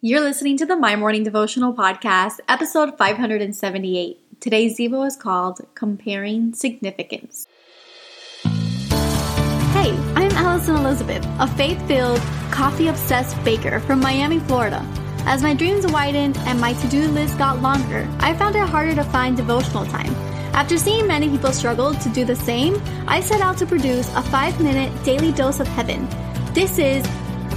You're listening to the My Morning Devotional Podcast, episode 578. Today's Devo is called Comparing Significance. Hey, I'm Alison Elizabeth, a faith filled, coffee obsessed baker from Miami, Florida. As my dreams widened and my to do list got longer, I found it harder to find devotional time. After seeing many people struggle to do the same, I set out to produce a five minute daily dose of heaven. This is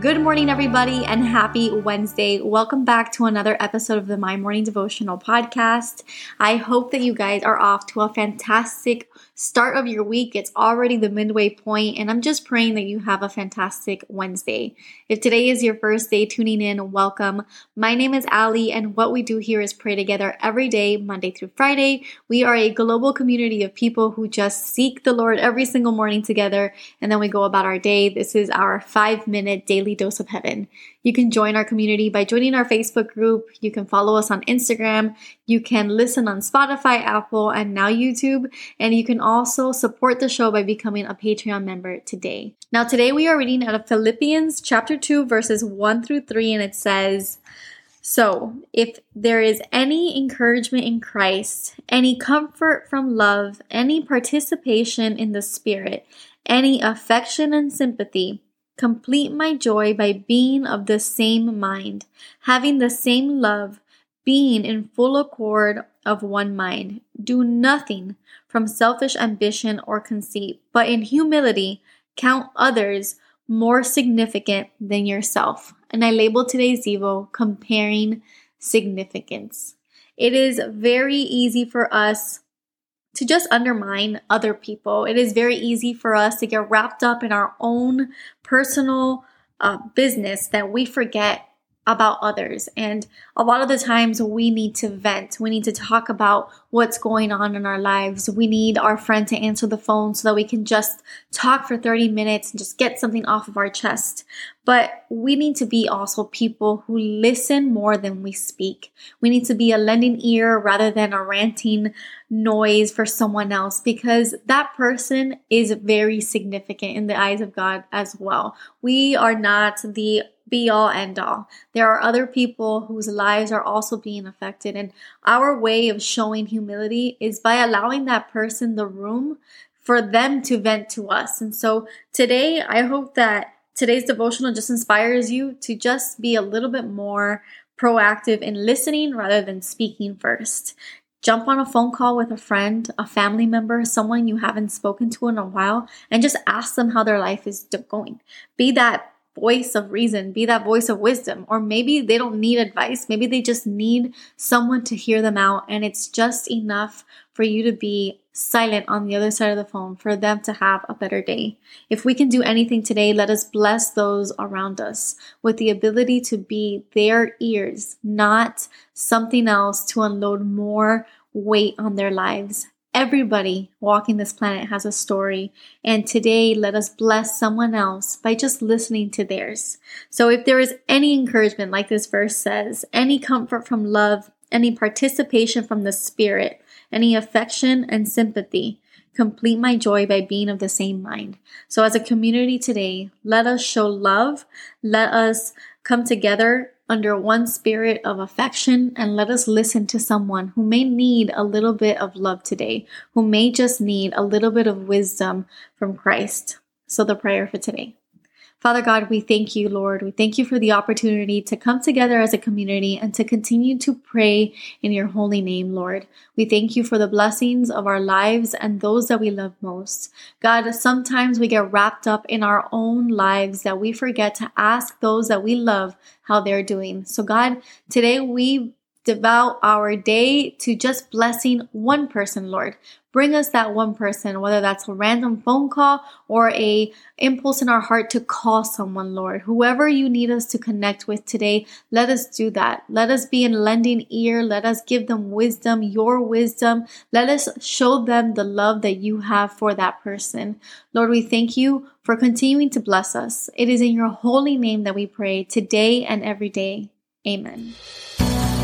Good morning, everybody, and happy Wednesday. Welcome back to another episode of the My Morning Devotional Podcast. I hope that you guys are off to a fantastic start of your week. It's already the midway point, and I'm just praying that you have a fantastic Wednesday. If today is your first day tuning in, welcome. My name is Ali, and what we do here is pray together every day, Monday through Friday. We are a global community of people who just seek the Lord every single morning together, and then we go about our day. This is our five minute daily dose of heaven. You can join our community by joining our Facebook group. You can follow us on Instagram. You can listen on Spotify, Apple, and now YouTube. And you can also support the show by becoming a Patreon member today. Now, today we are reading out of Philippians chapter 2, verses 1 through 3, and it says, so, if there is any encouragement in Christ, any comfort from love, any participation in the Spirit, any affection and sympathy, Complete my joy by being of the same mind, having the same love, being in full accord of one mind. Do nothing from selfish ambition or conceit, but in humility count others more significant than yourself. And I label today's Devo comparing significance. It is very easy for us to just undermine other people. It is very easy for us to get wrapped up in our own personal uh, business that we forget about others. And a lot of the times we need to vent. We need to talk about what's going on in our lives. We need our friend to answer the phone so that we can just talk for 30 minutes and just get something off of our chest. But we need to be also people who listen more than we speak. We need to be a lending ear rather than a ranting noise for someone else because that person is very significant in the eyes of God as well. We are not the be all end all. There are other people whose lives are also being affected. And our way of showing humility is by allowing that person the room for them to vent to us. And so today, I hope that today's devotional just inspires you to just be a little bit more proactive in listening rather than speaking first. Jump on a phone call with a friend, a family member, someone you haven't spoken to in a while, and just ask them how their life is going. Be that voice of reason, be that voice of wisdom. Or maybe they don't need advice. Maybe they just need someone to hear them out. And it's just enough for you to be silent on the other side of the phone for them to have a better day. If we can do anything today, let us bless those around us with the ability to be their ears, not something else to unload more weight on their lives. Everybody walking this planet has a story, and today let us bless someone else by just listening to theirs. So, if there is any encouragement, like this verse says, any comfort from love, any participation from the Spirit, any affection and sympathy, complete my joy by being of the same mind. So, as a community today, let us show love, let us come together under one spirit of affection and let us listen to someone who may need a little bit of love today, who may just need a little bit of wisdom from Christ. So, the prayer for today. Father God, we thank you, Lord. We thank you for the opportunity to come together as a community and to continue to pray in your holy name, Lord. We thank you for the blessings of our lives and those that we love most. God, sometimes we get wrapped up in our own lives that we forget to ask those that we love how they're doing. So, God, today we devote our day to just blessing one person, Lord. Bring us that one person, whether that's a random phone call or a impulse in our heart to call someone, Lord. Whoever you need us to connect with today, let us do that. Let us be in lending ear. Let us give them wisdom, your wisdom. Let us show them the love that you have for that person. Lord, we thank you for continuing to bless us. It is in your holy name that we pray today and every day. Amen.